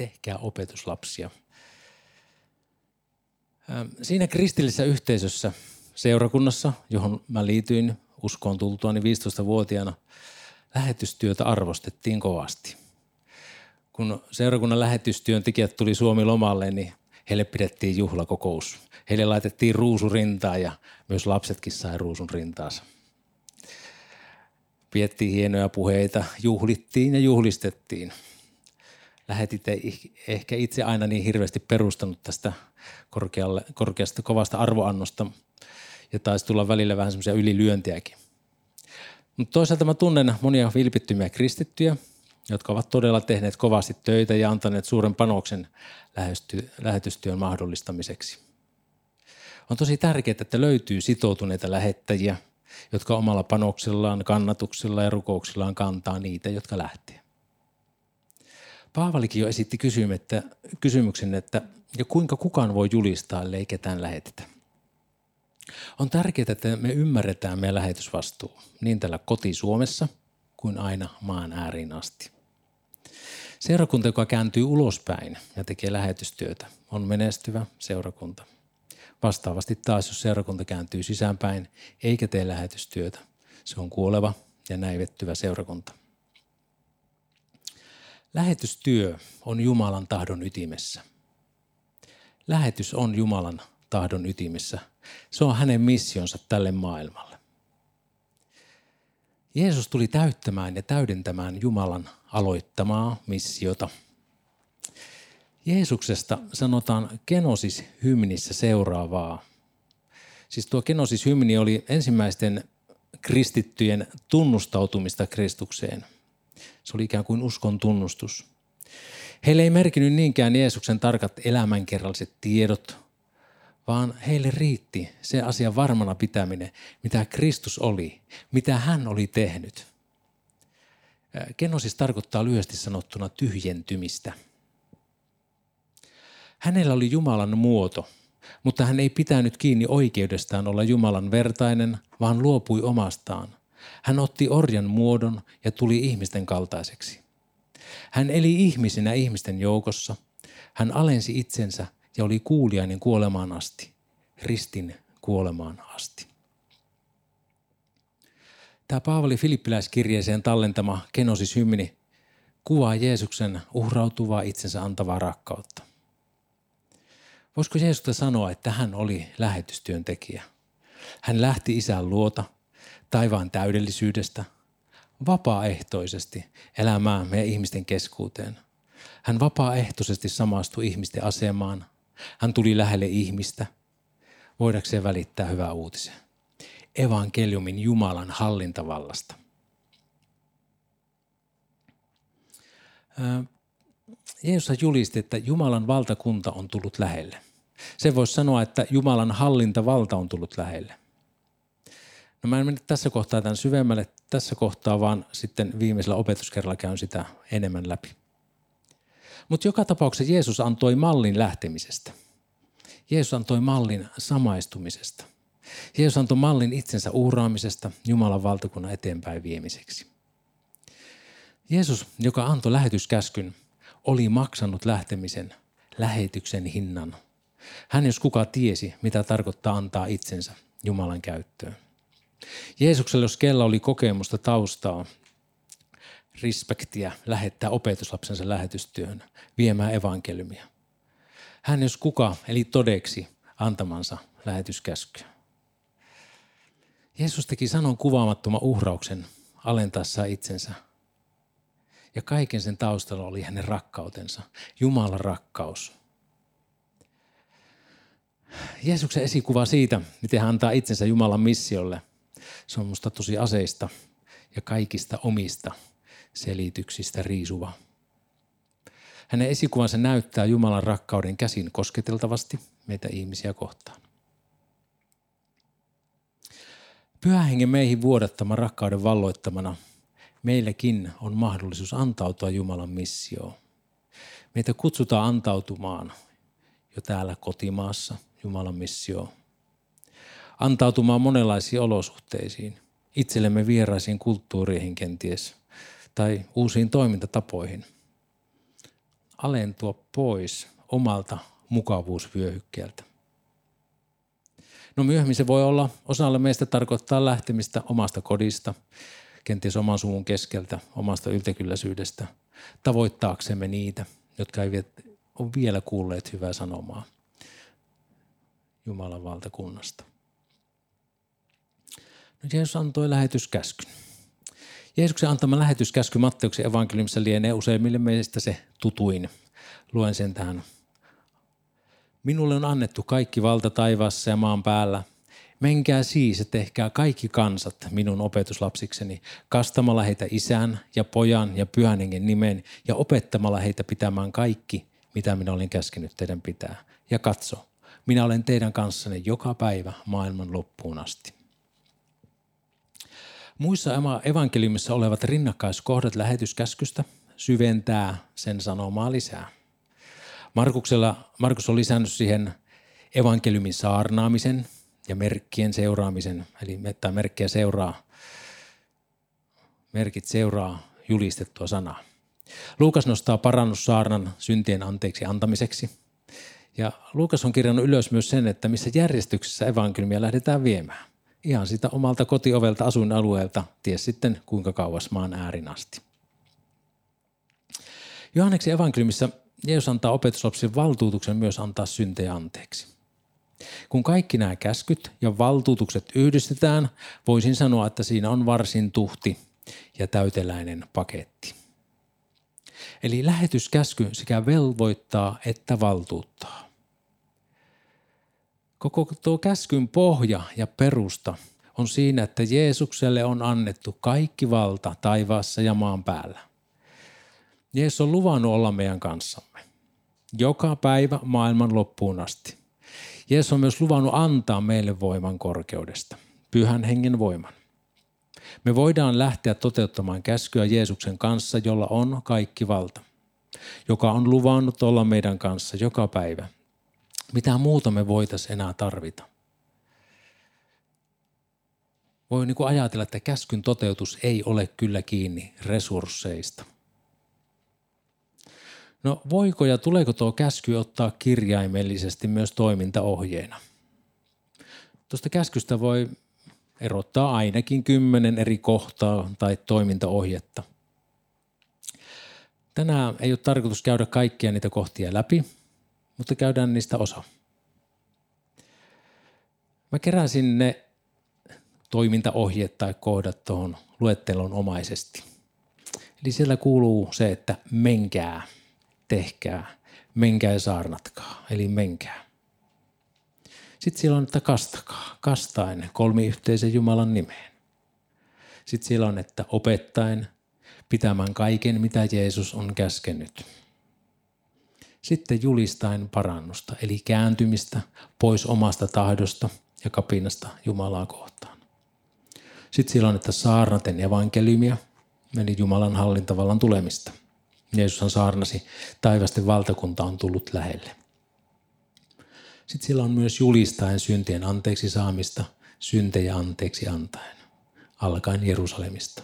tehkää opetuslapsia. Siinä kristillisessä yhteisössä, seurakunnassa, johon mä liityin uskoon tultuani 15-vuotiaana, lähetystyötä arvostettiin kovasti. Kun seurakunnan lähetystyöntekijät tuli Suomi lomalle, niin heille pidettiin juhlakokous. Heille laitettiin ruusurintaa ja myös lapsetkin sai ruusun rintaansa. Piettiin hienoja puheita, juhlittiin ja juhlistettiin. Lähetitte ehkä itse aina niin hirveästi perustanut tästä korkealle, korkeasta kovasta arvoannosta ja taisi tulla välillä vähän semmoisia ylilyöntiäkin. Mutta toisaalta mä tunnen monia vilpittymiä kristittyjä, jotka ovat todella tehneet kovasti töitä ja antaneet suuren panoksen lähetystyön mahdollistamiseksi. On tosi tärkeää, että löytyy sitoutuneita lähettäjiä, jotka omalla panoksellaan, kannatuksella ja rukouksillaan kantaa niitä, jotka lähtee. Paavalikin jo esitti kysymyksen, että ja kuinka kukaan voi julistaa, ellei ketään lähetetä. On tärkeää, että me ymmärretään meidän lähetysvastuu niin täällä koti Suomessa kuin aina maan ääriin asti. Seurakunta, joka kääntyy ulospäin ja tekee lähetystyötä, on menestyvä seurakunta. Vastaavasti taas, jos seurakunta kääntyy sisäänpäin eikä tee lähetystyötä, se on kuoleva ja näivettyvä seurakunta. Lähetystyö on Jumalan tahdon ytimessä. Lähetys on Jumalan tahdon ytimessä. Se on hänen missionsa tälle maailmalle. Jeesus tuli täyttämään ja täydentämään Jumalan aloittamaa missiota. Jeesuksesta sanotaan Kenosis-hymnissä seuraavaa. Siis tuo Kenosis-hymni oli ensimmäisten kristittyjen tunnustautumista Kristukseen. Se oli ikään kuin uskon tunnustus. Heille ei merkinyt niinkään Jeesuksen tarkat elämänkerralliset tiedot, vaan heille riitti se asia varmana pitäminen, mitä Kristus oli, mitä hän oli tehnyt. Kenosis tarkoittaa lyhyesti sanottuna tyhjentymistä. Hänellä oli Jumalan muoto, mutta hän ei pitänyt kiinni oikeudestaan olla Jumalan vertainen, vaan luopui omastaan. Hän otti orjan muodon ja tuli ihmisten kaltaiseksi. Hän eli ihmisenä ihmisten joukossa. Hän alensi itsensä ja oli kuuliainen kuolemaan asti, ristin kuolemaan asti. Tämä Paavali Filippiläiskirjeeseen tallentama Kenosis hymni kuvaa Jeesuksen uhrautuvaa itsensä antavaa rakkautta. Voisiko Jeesusta sanoa, että hän oli lähetystyöntekijä? Hän lähti isän luota, taivaan täydellisyydestä, vapaaehtoisesti elämään meidän ihmisten keskuuteen. Hän vapaaehtoisesti samastui ihmisten asemaan, hän tuli lähelle ihmistä, voidakseen välittää hyvää uutisen. Evankeliumin Jumalan hallintavallasta. Jeesus julisti, että Jumalan valtakunta on tullut lähelle. Se voisi sanoa, että Jumalan hallintavalta on tullut lähelle. No mä en mene tässä kohtaa tämän syvemmälle tässä kohtaa, vaan sitten viimeisellä opetuskerralla käyn sitä enemmän läpi. Mutta joka tapauksessa Jeesus antoi mallin lähtemisestä. Jeesus antoi mallin samaistumisesta. Jeesus antoi mallin itsensä uhraamisesta Jumalan valtakunnan eteenpäin viemiseksi. Jeesus, joka antoi lähetyskäskyn, oli maksanut lähtemisen, lähetyksen hinnan. Hän jos kuka tiesi, mitä tarkoittaa antaa itsensä Jumalan käyttöön. Jeesuksella, jos kella oli kokemusta taustaa, respektiä lähettää opetuslapsensa lähetystyön, viemään evankeliumia. Hän jos kuka, eli todeksi antamansa lähetyskäskyä. Jeesus teki sanon kuvaamattoman uhrauksen alentaessa itsensä. Ja kaiken sen taustalla oli hänen rakkautensa, Jumalan rakkaus. Jeesuksen esikuva siitä, miten hän antaa itsensä Jumalan missiolle, se on musta tosi aseista ja kaikista omista selityksistä riisuva. Hänen esikuvansa näyttää Jumalan rakkauden käsin kosketeltavasti meitä ihmisiä kohtaan. Pyhä meihin vuodattama rakkauden valloittamana meilläkin on mahdollisuus antautua Jumalan missioon. Meitä kutsutaan antautumaan jo täällä kotimaassa Jumalan missioon. Antautumaan monenlaisiin olosuhteisiin, itsellemme vieraisiin kulttuureihin kenties tai uusiin toimintatapoihin – alentua pois omalta mukavuusvyöhykkeeltä. No myöhemmin se voi olla, osalle meistä tarkoittaa lähtemistä omasta kodista, kenties oman suvun keskeltä, omasta yltäkylläisyydestä, tavoittaaksemme niitä, jotka eivät ole vielä kuulleet hyvää sanomaa Jumalan valtakunnasta. Jeesus antoi lähetyskäskyn. Jeesuksen antama lähetyskäsky Matteuksen evankeliumissa lienee useimmille meistä se tutuin. Luen sen tähän. Minulle on annettu kaikki valta taivaassa ja maan päällä. Menkää siis ja tehkää kaikki kansat minun opetuslapsikseni, kastamalla heitä isän ja pojan ja pyhän hengen nimen ja opettamalla heitä pitämään kaikki, mitä minä olen käskenyt teidän pitää. Ja katso, minä olen teidän kanssanne joka päivä maailman loppuun asti. Muissa evankeliumissa olevat rinnakkaiskohdat lähetyskäskystä syventää sen sanomaa lisää. Markuksella, Markus on lisännyt siihen evankeliumin saarnaamisen ja merkkien seuraamisen, eli että merkkejä seuraa, merkit seuraa julistettua sanaa. Luukas nostaa parannussaarnan syntien anteeksi antamiseksi. Ja Luukas on kirjannut ylös myös sen, että missä järjestyksessä evankeliumia lähdetään viemään ihan sitä omalta kotiovelta asuinalueelta, ties sitten kuinka kauas maan äärin asti. Johanneksen evankeliumissa Jeesus antaa opetuslapsille valtuutuksen myös antaa syntejä anteeksi. Kun kaikki nämä käskyt ja valtuutukset yhdistetään, voisin sanoa, että siinä on varsin tuhti ja täyteläinen paketti. Eli lähetyskäsky sekä velvoittaa että valtuuttaa. Koko tuo käskyn pohja ja perusta on siinä, että Jeesukselle on annettu kaikki valta taivaassa ja maan päällä. Jeesus on luvannut olla meidän kanssamme. Joka päivä maailman loppuun asti. Jeesus on myös luvannut antaa meille voiman korkeudesta, pyhän hengen voiman. Me voidaan lähteä toteuttamaan käskyä Jeesuksen kanssa, jolla on kaikki valta, joka on luvannut olla meidän kanssa joka päivä mitä muuta me voitaisiin enää tarvita? Voi niin kuin ajatella, että käskyn toteutus ei ole kyllä kiinni resursseista. No voiko ja tuleeko tuo käsky ottaa kirjaimellisesti myös toimintaohjeena? Tuosta käskystä voi erottaa ainakin kymmenen eri kohtaa tai toimintaohjetta. Tänään ei ole tarkoitus käydä kaikkia niitä kohtia läpi, mutta käydään niistä osa. Mä keräsin ne toimintaohjeet tai kohdat tuohon luettelon omaisesti. Eli siellä kuuluu se, että menkää, tehkää, menkää ja saarnatkaa, eli menkää. Sitten siellä on, että kastakaa, kastain kolmiyhteisen Jumalan nimeen. Sitten siellä on, että opettaen, pitämään kaiken, mitä Jeesus on käskenyt – sitten julistaen parannusta, eli kääntymistä pois omasta tahdosta ja kapinasta Jumalaa kohtaan. Sitten siellä on, että saarnaten evankeliumia, eli Jumalan hallintavallan tulemista. Jeesushan saarnasi, taivasten valtakunta on tullut lähelle. Sitten siellä on myös julistaen syntien anteeksi saamista, syntejä anteeksi antaen, alkaen Jerusalemista.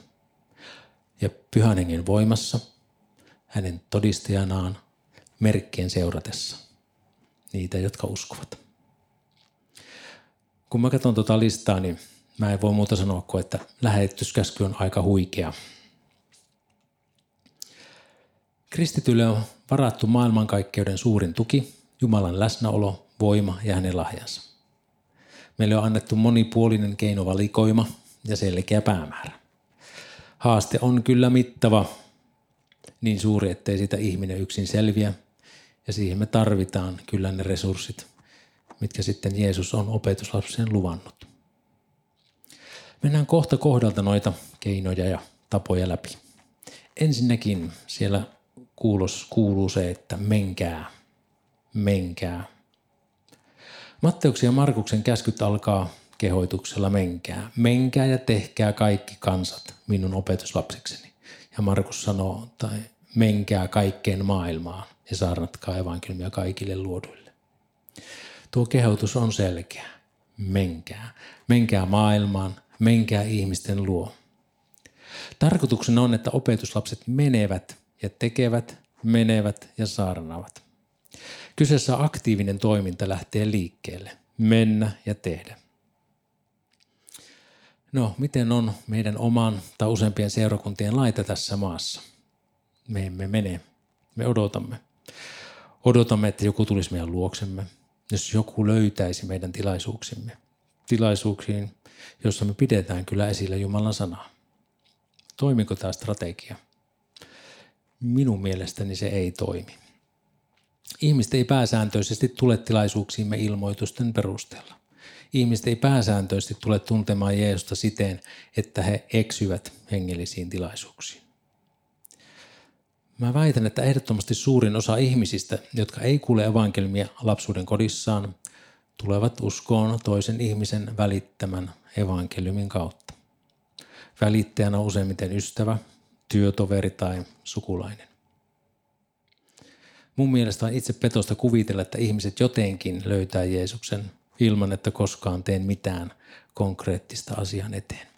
Ja pyhän hengen voimassa, hänen todistajanaan merkkien seuratessa niitä, jotka uskovat. Kun mä katson tuota listaa, niin mä en voi muuta sanoa kuin, että lähetyskäsky on aika huikea. Kristitylle on varattu maailmankaikkeuden suurin tuki, Jumalan läsnäolo, voima ja hänen lahjansa. Meille on annettu monipuolinen keinovalikoima ja selkeä päämäärä. Haaste on kyllä mittava, niin suuri, ettei sitä ihminen yksin selviä – ja siihen me tarvitaan kyllä ne resurssit, mitkä sitten Jeesus on opetuslapseen luvannut. Mennään kohta kohdalta noita keinoja ja tapoja läpi. Ensinnäkin siellä kuulos, kuuluu se, että menkää, menkää. Matteuksen ja Markuksen käskyt alkaa kehoituksella menkää. Menkää ja tehkää kaikki kansat minun opetuslapsikseni. Ja Markus sanoo, tai menkää kaikkeen maailmaan ja saarnatkaa evankeliumia kaikille luoduille. Tuo kehotus on selkeä. Menkää. Menkää maailmaan, menkää ihmisten luo. Tarkoituksena on, että opetuslapset menevät ja tekevät, menevät ja saarnaavat. Kyseessä aktiivinen toiminta lähtee liikkeelle. Mennä ja tehdä. No, miten on meidän oman tai useampien seurakuntien laita tässä maassa? Me emme mene. Me odotamme. Odotamme, että joku tulisi meidän luoksemme. Jos joku löytäisi meidän tilaisuuksimme. Tilaisuuksiin, jossa me pidetään kyllä esillä Jumalan sanaa. Toimiko tämä strategia? Minun mielestäni se ei toimi. Ihmiset ei pääsääntöisesti tule tilaisuuksiimme ilmoitusten perusteella. Ihmiset ei pääsääntöisesti tule tuntemaan Jeesusta siten, että he eksyvät hengellisiin tilaisuuksiin. Mä väitän, että ehdottomasti suurin osa ihmisistä, jotka ei kuule evankeliumia lapsuuden kodissaan, tulevat uskoon toisen ihmisen välittämän evankeliumin kautta. Välittäjänä useimmiten ystävä, työtoveri tai sukulainen. Mun mielestä on itse petosta kuvitella, että ihmiset jotenkin löytää Jeesuksen ilman, että koskaan teen mitään konkreettista asian eteen.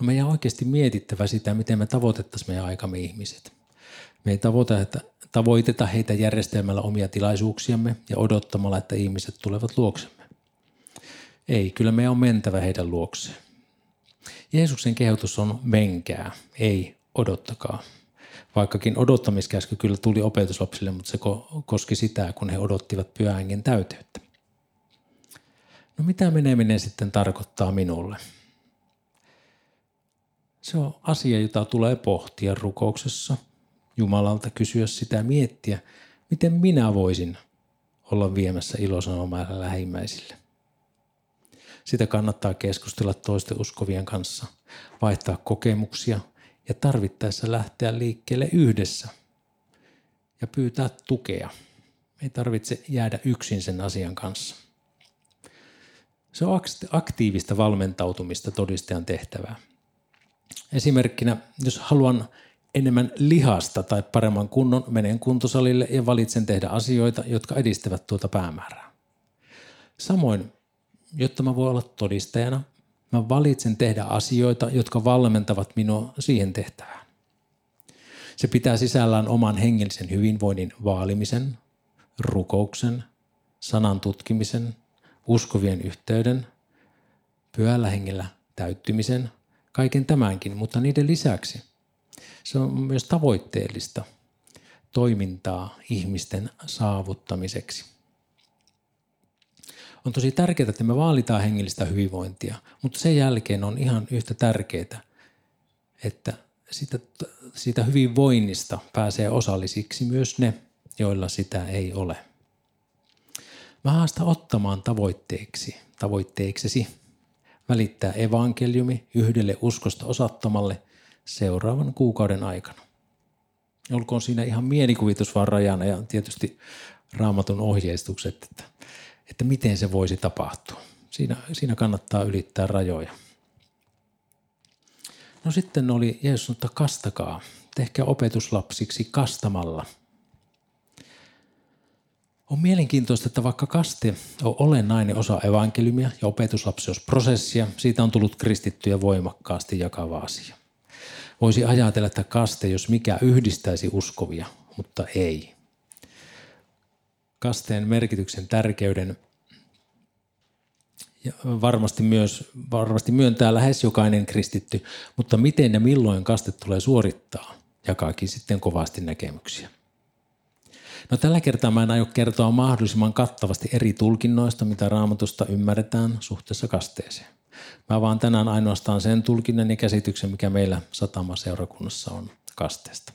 No meidän on oikeasti mietittävä sitä, miten me tavoitettaisiin meidän aikamme ihmiset. Me ei tavoita, että tavoiteta heitä järjestelmällä omia tilaisuuksiamme ja odottamalla, että ihmiset tulevat luoksemme. Ei, kyllä me on mentävä heidän luokseen. Jeesuksen kehotus on menkää, ei odottakaa. Vaikkakin odottamiskäsky kyllä tuli opetuslapsille, mutta se koski sitä, kun he odottivat pyhän täyteyttä. No mitä meneminen sitten tarkoittaa minulle? Se on asia, jota tulee pohtia rukouksessa, Jumalalta kysyä sitä miettiä, miten minä voisin olla viemässä ilosanomaa lähimmäisille. Sitä kannattaa keskustella toisten uskovien kanssa, vaihtaa kokemuksia ja tarvittaessa lähteä liikkeelle yhdessä ja pyytää tukea. Ei tarvitse jäädä yksin sen asian kanssa. Se on aktiivista valmentautumista todistajan tehtävää. Esimerkkinä, jos haluan enemmän lihasta tai paremman kunnon, menen kuntosalille ja valitsen tehdä asioita, jotka edistävät tuota päämäärää. Samoin, jotta mä voin olla todistajana, mä valitsen tehdä asioita, jotka valmentavat minua siihen tehtävään. Se pitää sisällään oman hengellisen hyvinvoinnin vaalimisen, rukouksen, sanan tutkimisen, uskovien yhteyden, pyöllä hengellä täyttymisen, kaiken tämänkin, mutta niiden lisäksi se on myös tavoitteellista toimintaa ihmisten saavuttamiseksi. On tosi tärkeää, että me vaalitaan hengellistä hyvinvointia, mutta sen jälkeen on ihan yhtä tärkeää, että siitä, siitä hyvinvoinnista pääsee osallisiksi myös ne, joilla sitä ei ole. Mä haastan ottamaan tavoitteeksi, tavoitteeksesi välittää evankeliumi yhdelle uskosta osattomalle seuraavan kuukauden aikana. Olkoon siinä ihan mielikuvitus vaan rajana ja tietysti raamatun ohjeistukset, että, että miten se voisi tapahtua. Siinä, siinä kannattaa ylittää rajoja. No sitten oli Jeesus että kastakaa, tehkää opetuslapsiksi kastamalla – on mielenkiintoista, että vaikka kaste on olennainen osa evankeliumia ja opetuslapsiosprosessia, siitä on tullut kristittyjä voimakkaasti jakava asia. Voisi ajatella, että kaste, jos mikä, yhdistäisi uskovia, mutta ei. Kasteen merkityksen tärkeyden ja varmasti myös varmasti myöntää lähes jokainen kristitty, mutta miten ja milloin kaste tulee suorittaa, jakaakin sitten kovasti näkemyksiä. No tällä kertaa mä en aio kertoa mahdollisimman kattavasti eri tulkinnoista, mitä raamatusta ymmärretään suhteessa kasteeseen. Mä vaan tänään ainoastaan sen tulkinnan ja käsityksen, mikä meillä satama-seurakunnassa on kasteesta.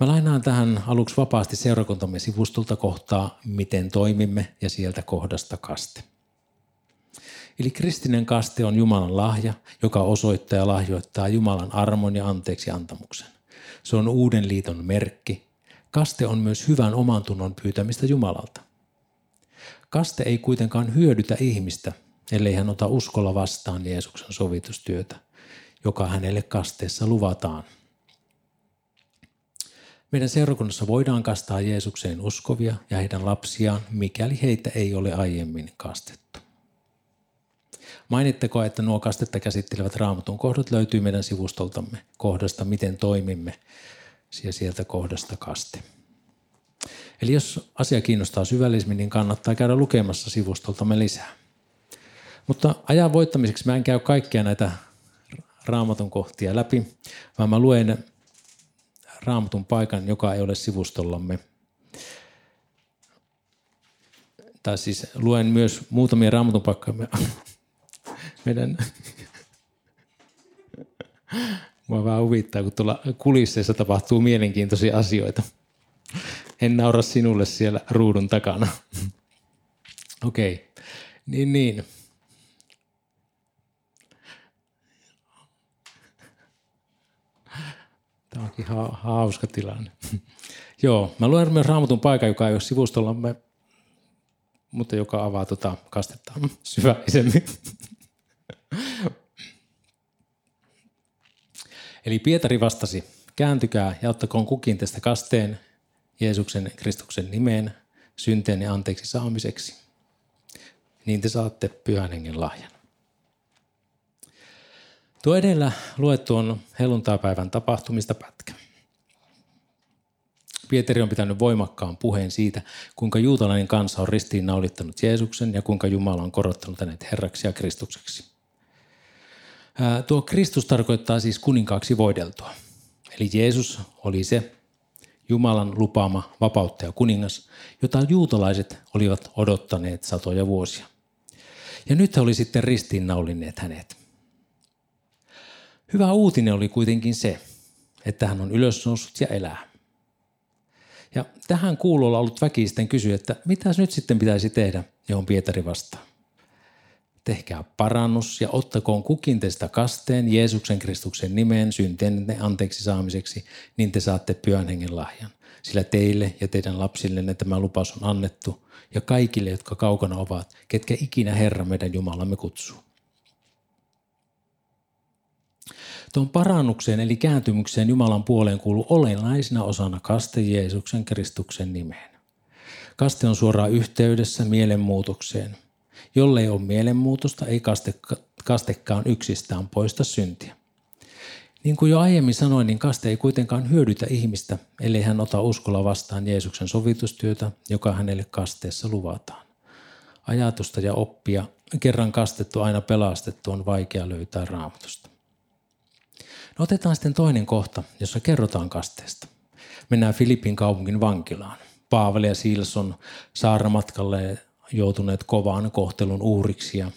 Mä lainaan tähän aluksi vapaasti seurakuntamme sivustolta kohtaa, miten toimimme ja sieltä kohdasta kaste. Eli kristinen kaste on Jumalan lahja, joka osoittaa ja lahjoittaa Jumalan armon ja anteeksi antamuksen. Se on uuden liiton merkki, Kaste on myös hyvän oman tunnon pyytämistä Jumalalta. Kaste ei kuitenkaan hyödytä ihmistä, ellei hän ota uskolla vastaan Jeesuksen sovitustyötä, joka hänelle kasteessa luvataan. Meidän seurakunnassa voidaan kastaa Jeesukseen uskovia ja heidän lapsiaan, mikäli heitä ei ole aiemmin kastettu. Mainitteko, että nuo kastetta käsittelevät raamatun kohdat löytyy meidän sivustoltamme kohdasta Miten toimimme ja sieltä kohdasta kaste. Eli jos asia kiinnostaa syvällisemmin, niin kannattaa käydä lukemassa sivustoltamme lisää. Mutta ajan voittamiseksi mä en käy kaikkia näitä raamatun kohtia läpi, vaan mä luen raamatun paikan, joka ei ole sivustollamme. Tai siis luen myös muutamia raamatun paikkoja meidän Mua vähän huvittaa, kun tuolla kulisseissa tapahtuu mielenkiintoisia asioita. En naura sinulle siellä ruudun takana. Okei, okay. niin niin. Tämä onkin ha- hauska tilanne. Joo, mä luen myös raamatun paikan, joka ei ole sivustollamme, mutta joka avaa tuota kastetta syvällisemmin. Eli Pietari vastasi, kääntykää ja ottakoon kukin tästä kasteen Jeesuksen Kristuksen nimeen synteenne anteeksi saamiseksi. Niin te saatte pyhän hengen lahjan. Tuo edellä luettu on helluntaipäivän tapahtumista pätkä. Pietari on pitänyt voimakkaan puheen siitä, kuinka juutalainen kansa on ristiinnaulittanut Jeesuksen ja kuinka Jumala on korottanut hänet herraksi ja Kristukseksi. Tuo Kristus tarkoittaa siis kuninkaaksi voideltua. Eli Jeesus oli se Jumalan lupaama vapauttaja kuningas, jota juutalaiset olivat odottaneet satoja vuosia. Ja nyt he oli sitten ristiinnaulinneet hänet. Hyvä uutinen oli kuitenkin se, että hän on ylösnoussut ja elää. Ja tähän kuulolla ollut väki sitten kysyi, että mitä nyt sitten pitäisi tehdä, johon Pietari vastaa tehkää parannus ja ottakoon kukin teistä kasteen Jeesuksen Kristuksen nimeen syntienne anteeksi saamiseksi, niin te saatte pyhän hengen lahjan. Sillä teille ja teidän lapsillenne tämä lupaus on annettu ja kaikille, jotka kaukana ovat, ketkä ikinä Herra meidän Jumalamme kutsuu. Tuon parannukseen eli kääntymykseen Jumalan puoleen kuuluu olennaisena osana kaste Jeesuksen Kristuksen nimeen. Kaste on suoraan yhteydessä mielenmuutokseen – Jollei ole mielenmuutosta, ei kaste, kastekaan yksistään poista syntiä. Niin kuin jo aiemmin sanoin, niin kaste ei kuitenkaan hyödytä ihmistä, ellei hän ota uskolla vastaan Jeesuksen sovitustyötä, joka hänelle kasteessa luvataan. Ajatusta ja oppia, kerran kastettu aina pelastettu, on vaikea löytää raamatusta. No otetaan sitten toinen kohta, jossa kerrotaan kasteesta. Mennään Filippin kaupungin vankilaan. Paavali ja Silas on saaramatkalle joutuneet kovaan kohtelun uhriksi ja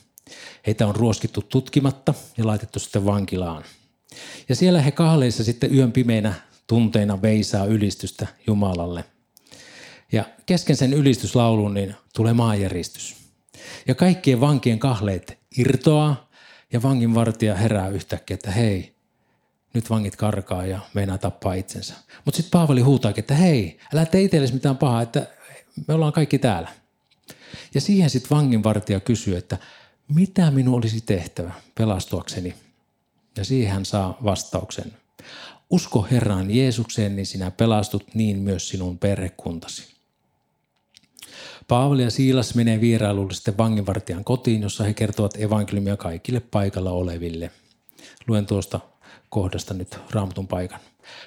heitä on ruoskittu tutkimatta ja laitettu sitten vankilaan. Ja siellä he kahleissa sitten yön pimeinä tunteina veisaa ylistystä Jumalalle. Ja kesken sen ylistyslaulun niin tulee maanjäristys. Ja kaikkien vankien kahleet irtoaa ja vanginvartija herää yhtäkkiä, että hei, nyt vangit karkaa ja meinaa tappaa itsensä. Mutta sitten Paavali huutaakin, että hei, älä tee itsellesi mitään pahaa, että me ollaan kaikki täällä. Ja siihen sitten vanginvartija kysyy, että mitä minun olisi tehtävä pelastuakseni? Ja siihen hän saa vastauksen. Usko Herraan Jeesukseen, niin sinä pelastut niin myös sinun perhekuntasi. Paavali ja Siilas menee vierailulle sitten vanginvartijan kotiin, jossa he kertovat evankeliumia kaikille paikalla oleville. Luen tuosta kohdasta nyt raamatun paikan.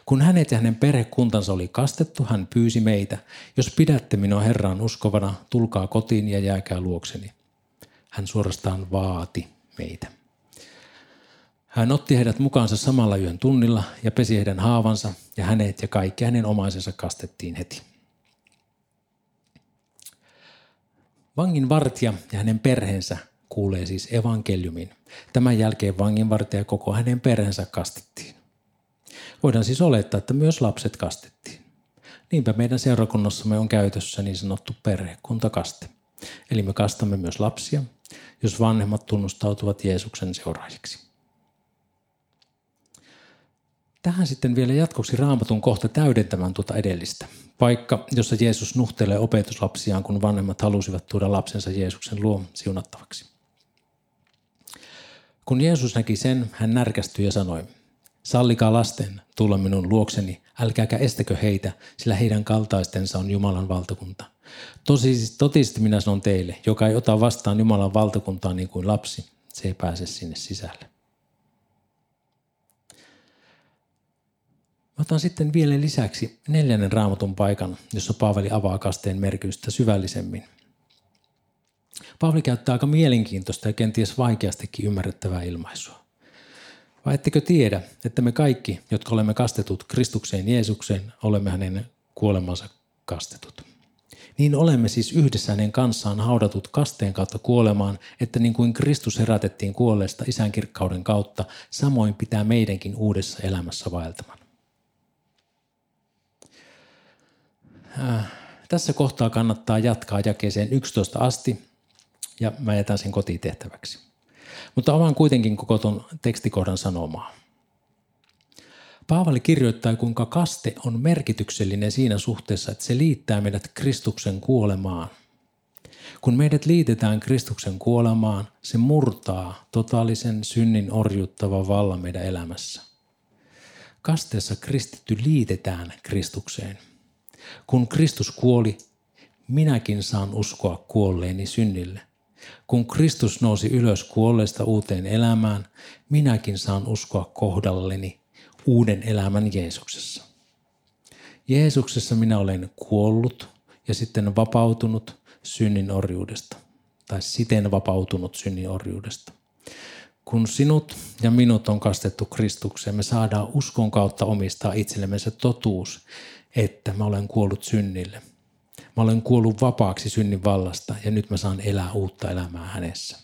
Kun hänet ja hänen perhekuntansa oli kastettu, hän pyysi meitä, jos pidätte minua Herraan uskovana, tulkaa kotiin ja jääkää luokseni. Hän suorastaan vaati meitä. Hän otti heidät mukaansa samalla yön tunnilla ja pesi heidän haavansa ja hänet ja kaikki hänen omaisensa kastettiin heti. Vangin vartija ja hänen perheensä kuulee siis evankeliumin. Tämän jälkeen vanginvartija koko hänen perheensä kastettiin. Voidaan siis olettaa, että myös lapset kastettiin. Niinpä meidän seurakunnassamme on käytössä niin sanottu perhekuntakaste. Eli me kastamme myös lapsia, jos vanhemmat tunnustautuvat Jeesuksen seuraajiksi. Tähän sitten vielä jatkoksi raamatun kohta täydentämään tuota edellistä. Paikka, jossa Jeesus nuhtelee opetuslapsiaan, kun vanhemmat halusivat tuoda lapsensa Jeesuksen luo siunattavaksi. Kun Jeesus näki sen, hän närkästyi ja sanoi, Sallikaa lasten tulla minun luokseni, älkääkä estäkö heitä, sillä heidän kaltaistensa on Jumalan valtakunta. Tosi, totisesti minä sanon teille, joka ei ota vastaan Jumalan valtakuntaa niin kuin lapsi, se ei pääse sinne sisälle. Mä otan sitten vielä lisäksi neljännen raamatun paikan, jossa Paavali avaa kasteen merkitystä syvällisemmin. Paavali käyttää aika mielenkiintoista ja kenties vaikeastikin ymmärrettävää ilmaisua. Vai ettekö tiedä, että me kaikki, jotka olemme kastetut Kristukseen Jeesukseen, olemme hänen kuolemansa kastetut? Niin olemme siis yhdessä hänen kanssaan haudatut kasteen kautta kuolemaan, että niin kuin Kristus herätettiin kuolleesta isän kirkkauden kautta, samoin pitää meidänkin uudessa elämässä vaeltamaan. Äh, tässä kohtaa kannattaa jatkaa jakeeseen 11 asti ja mä jätän sen kotitehtäväksi. Mutta avaan kuitenkin koko tuon tekstikohdan sanomaa. Paavali kirjoittaa, kuinka kaste on merkityksellinen siinä suhteessa, että se liittää meidät Kristuksen kuolemaan. Kun meidät liitetään Kristuksen kuolemaan, se murtaa totaalisen synnin orjuttavan vallan meidän elämässä. Kasteessa kristitty liitetään Kristukseen. Kun Kristus kuoli, minäkin saan uskoa kuolleeni synnille. Kun Kristus nousi ylös kuolleesta uuteen elämään, minäkin saan uskoa kohdalleni uuden elämän Jeesuksessa. Jeesuksessa minä olen kuollut ja sitten vapautunut synnin orjuudesta, tai siten vapautunut synnin orjuudesta. Kun sinut ja minut on kastettu Kristukseen, me saadaan uskon kautta omistaa itsellemme se totuus, että mä olen kuollut synnille. Mä olen kuollut vapaaksi synnin vallasta ja nyt mä saan elää uutta elämää hänessä.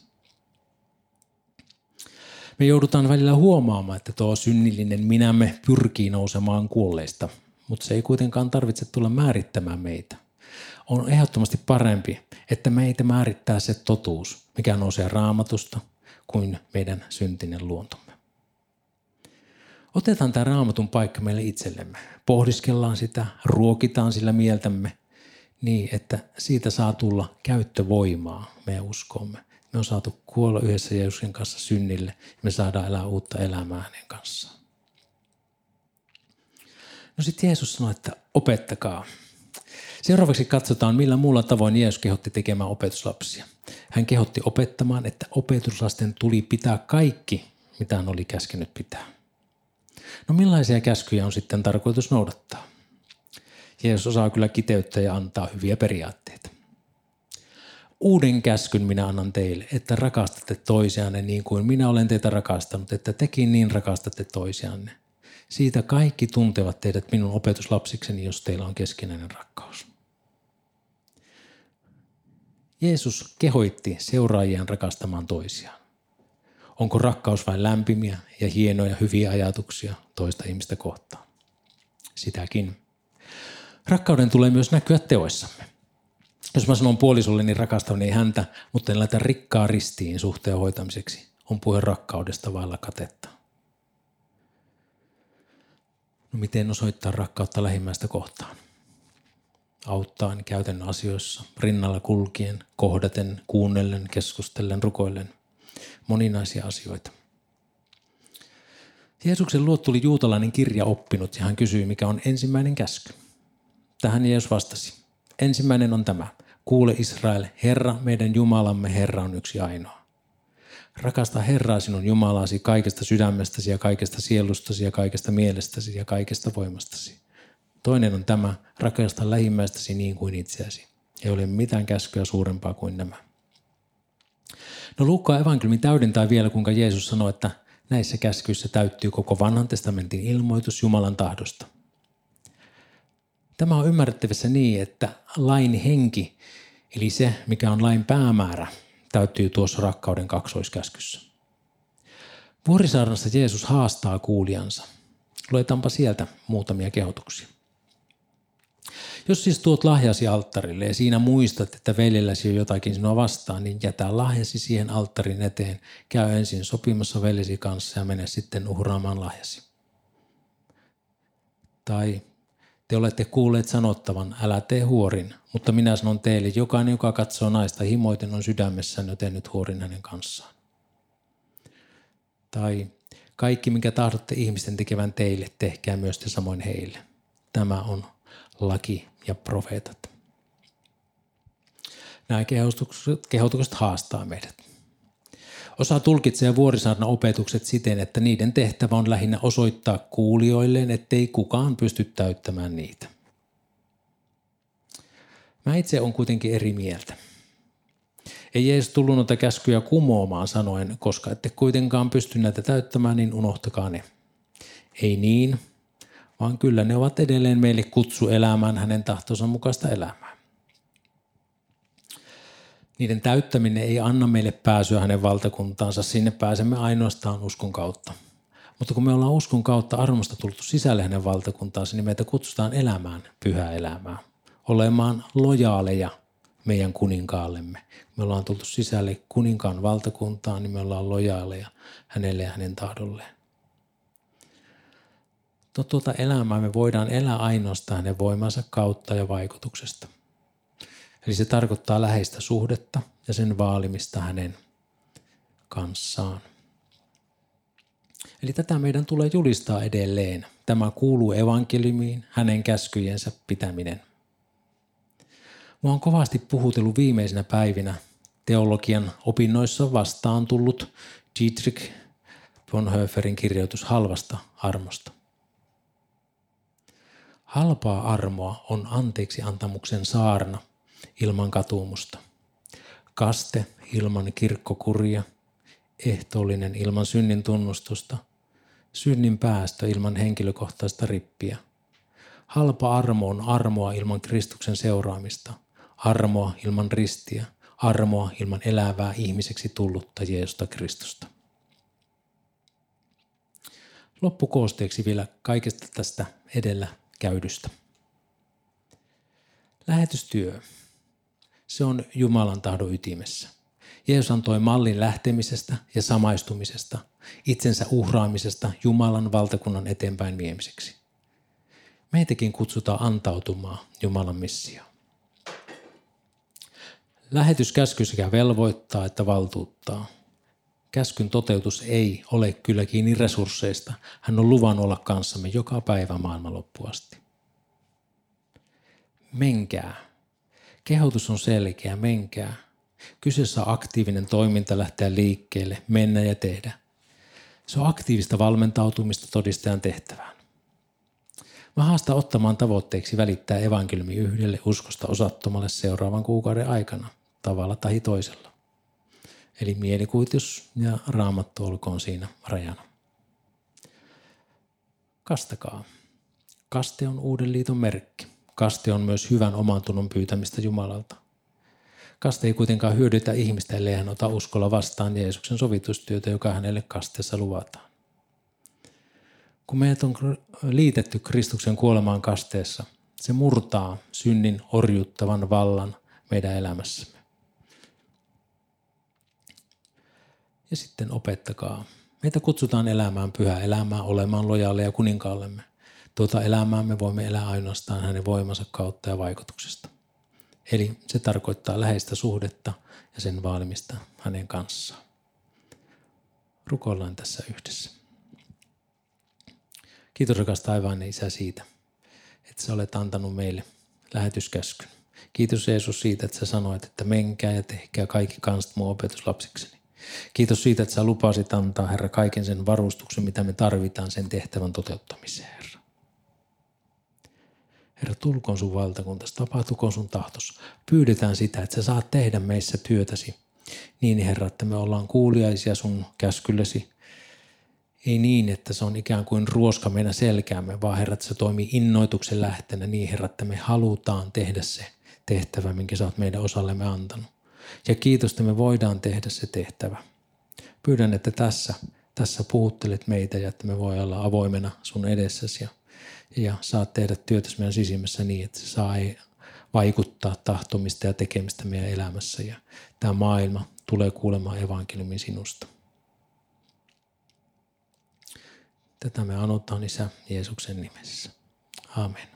Me joudutaan välillä huomaamaan, että tuo synnillinen minämme pyrkii nousemaan kuolleista, mutta se ei kuitenkaan tarvitse tulla määrittämään meitä. On ehdottomasti parempi, että meitä määrittää se totuus, mikä nousee raamatusta, kuin meidän syntinen luontomme. Otetaan tämä raamatun paikka meille itsellemme. Pohdiskellaan sitä, ruokitaan sillä mieltämme niin, että siitä saa tulla käyttövoimaa meidän uskomme. Me on saatu kuolla yhdessä Jeesuksen kanssa synnille ja me saadaan elää uutta elämää hänen kanssaan. No sitten Jeesus sanoi, että opettakaa. Seuraavaksi katsotaan, millä muulla tavoin Jeesus kehotti tekemään opetuslapsia. Hän kehotti opettamaan, että opetuslasten tuli pitää kaikki, mitä hän oli käskenyt pitää. No millaisia käskyjä on sitten tarkoitus noudattaa? Jeesus osaa kyllä kiteyttää ja antaa hyviä periaatteita. Uuden käskyn minä annan teille, että rakastatte toisianne niin kuin minä olen teitä rakastanut, että tekin niin rakastatte toisianne. Siitä kaikki tuntevat teidät minun opetuslapsikseni, jos teillä on keskinäinen rakkaus. Jeesus kehoitti seuraajiaan rakastamaan toisiaan. Onko rakkaus vain lämpimiä ja hienoja hyviä ajatuksia toista ihmistä kohtaan? Sitäkin. Rakkauden tulee myös näkyä teoissamme. Jos mä sanon puolisolleni niin rakastavani häntä, mutta en laita rikkaa ristiin suhteen hoitamiseksi, on puhe rakkaudesta vailla katetta. No miten osoittaa rakkautta lähimmäistä kohtaan? Auttaen käytännön asioissa, rinnalla kulkien, kohdaten, kuunnellen, keskustellen, rukoillen. Moninaisia asioita. Jeesuksen luo tuli juutalainen kirja oppinut ja hän kysyi, mikä on ensimmäinen käsky. Tähän Jeesus vastasi. Ensimmäinen on tämä. Kuule Israel, Herra, meidän Jumalamme Herra on yksi ainoa. Rakasta Herraa sinun Jumalasi kaikesta sydämestäsi ja kaikesta sielustasi ja kaikesta mielestäsi ja kaikesta voimastasi. Toinen on tämä, rakasta lähimmäistäsi niin kuin itseäsi. Ei ole mitään käskyä suurempaa kuin nämä. No Luukkaan evankeliumi täydentää vielä, kuinka Jeesus sanoi, että näissä käskyissä täyttyy koko vanhan testamentin ilmoitus Jumalan tahdosta. Tämä on ymmärrettävissä niin, että lain henki, eli se, mikä on lain päämäärä, täyttyy tuossa rakkauden kaksoiskäskyssä. Vuorisaarnassa Jeesus haastaa kuulijansa. Luetaanpa sieltä muutamia kehotuksia. Jos siis tuot lahjasi alttarille ja siinä muistat, että veljelläsi on jotakin sinua vastaan, niin jätä lahjasi siihen alttarin eteen. Käy ensin sopimassa veljesi kanssa ja mene sitten uhraamaan lahjasi. Tai te olette kuulleet sanottavan, älä tee huorin, mutta minä sanon teille, jokainen, joka katsoo naista himoiten, on sydämessään jo tehnyt huorin hänen kanssaan. Tai kaikki, mikä tahdotte ihmisten tekevän teille, tehkää myös te samoin heille. Tämä on laki ja profeetat. Nämä kehotukset, kehotukset haastaa meidät. Osa tulkitsee vuorisaarna opetukset siten, että niiden tehtävä on lähinnä osoittaa kuulijoilleen, ettei kukaan pysty täyttämään niitä. Mä itse on kuitenkin eri mieltä. Ei Jeesus tullut noita käskyjä kumoamaan sanoen, koska ette kuitenkaan pysty näitä täyttämään, niin unohtakaa ne. Ei niin, vaan kyllä ne ovat edelleen meille kutsu elämään hänen tahtonsa mukaista elämää. Niiden täyttäminen ei anna meille pääsyä hänen valtakuntaansa, sinne pääsemme ainoastaan uskon kautta. Mutta kun me ollaan uskon kautta armosta tultu sisälle hänen valtakuntaansa, niin meitä kutsutaan elämään pyhää elämää. Olemaan lojaaleja meidän kuninkaallemme. Me ollaan tultu sisälle kuninkaan valtakuntaan, niin me ollaan lojaaleja hänelle ja hänen tahdolleen. Tuota elämää me voidaan elää ainoastaan hänen voimansa kautta ja vaikutuksesta. Eli se tarkoittaa läheistä suhdetta ja sen vaalimista hänen kanssaan. Eli tätä meidän tulee julistaa edelleen. Tämä kuuluu evankeliumiin, hänen käskyjensä pitäminen. Mua on kovasti puhutellut viimeisinä päivinä teologian opinnoissa vastaan tullut Dietrich Bonhoefferin kirjoitus halvasta armosta. Halpaa armoa on anteeksi antamuksen saarna ilman katumusta. Kaste ilman kirkkokuria, ehtoollinen ilman synnin tunnustusta, synnin päästö ilman henkilökohtaista rippiä. Halpa armo on armoa ilman Kristuksen seuraamista, armoa ilman ristiä, armoa ilman elävää ihmiseksi tullutta Jeesusta Kristusta. Loppukoosteeksi vielä kaikesta tästä edellä käydystä. Lähetystyö. Se on Jumalan tahdon ytimessä. Jeesus antoi mallin lähtemisestä ja samaistumisesta, itsensä uhraamisesta Jumalan valtakunnan eteenpäin viemiseksi. Meitäkin kutsutaan antautumaan Jumalan missioon. Lähetyskäsky sekä velvoittaa että valtuuttaa. Käskyn toteutus ei ole kyllä kiinni resursseista. Hän on luvan olla kanssamme joka päivä maailman loppuasti. Menkää. Kehotus on selkeä, menkää. Kyseessä on aktiivinen toiminta lähteä liikkeelle, mennä ja tehdä. Se on aktiivista valmentautumista todistajan tehtävään. Mä haastan ottamaan tavoitteeksi välittää evankeliumi yhdelle uskosta osattomalle seuraavan kuukauden aikana, tavalla tai toisella. Eli mielikuvitus ja raamattu olkoon siinä rajana. Kastakaa. Kaste on uuden liiton merkki. Kaste on myös hyvän oman tunnon pyytämistä Jumalalta. Kaste ei kuitenkaan hyödytä ihmistä, ellei hän ota uskolla vastaan Jeesuksen sovitustyötä, joka hänelle kasteessa luvataan. Kun meidät on liitetty Kristuksen kuolemaan kasteessa, se murtaa synnin orjuttavan vallan meidän elämässämme. Ja sitten opettakaa. Meitä kutsutaan elämään pyhää elämää, olemaan lojaaleja kuninkaallemme. Tuota elämää me voimme elää ainoastaan hänen voimansa kautta ja vaikutuksesta. Eli se tarkoittaa läheistä suhdetta ja sen vaalimista hänen kanssaan. Rukoillaan tässä yhdessä. Kiitos rakas taivaan Isä siitä, että sä olet antanut meille lähetyskäskyn. Kiitos Jeesus siitä, että sä sanoit, että menkää ja tehkää kaikki kansat mun opetuslapsikseni. Kiitos siitä, että sä lupasit antaa, Herra, kaiken sen varustuksen, mitä me tarvitaan sen tehtävän toteuttamiseen, Herra. Tulkoon sun valtakuntas, tapahtukoon sun tahtos. Pyydetään sitä, että sä saat tehdä meissä työtäsi. Niin, Herra, että me ollaan kuuliaisia sun käskyllesi. Ei niin, että se on ikään kuin ruoska meidän selkäämme, vaan Herra, että se toimii innoituksen lähtenä niin, Herra, että me halutaan tehdä se tehtävä, minkä sä oot meidän osallemme antanut. Ja kiitos, että me voidaan tehdä se tehtävä. Pyydän, että tässä, tässä puhuttelet meitä ja että me voi olla avoimena sun edessäsi ja, ja saat tehdä työtä meidän sisimmässä niin, että se saa vaikuttaa tahtomista ja tekemistä meidän elämässä ja tämä maailma tulee kuulemaan evankeliumin sinusta. Tätä me anotaan Isä Jeesuksen nimessä. Amen.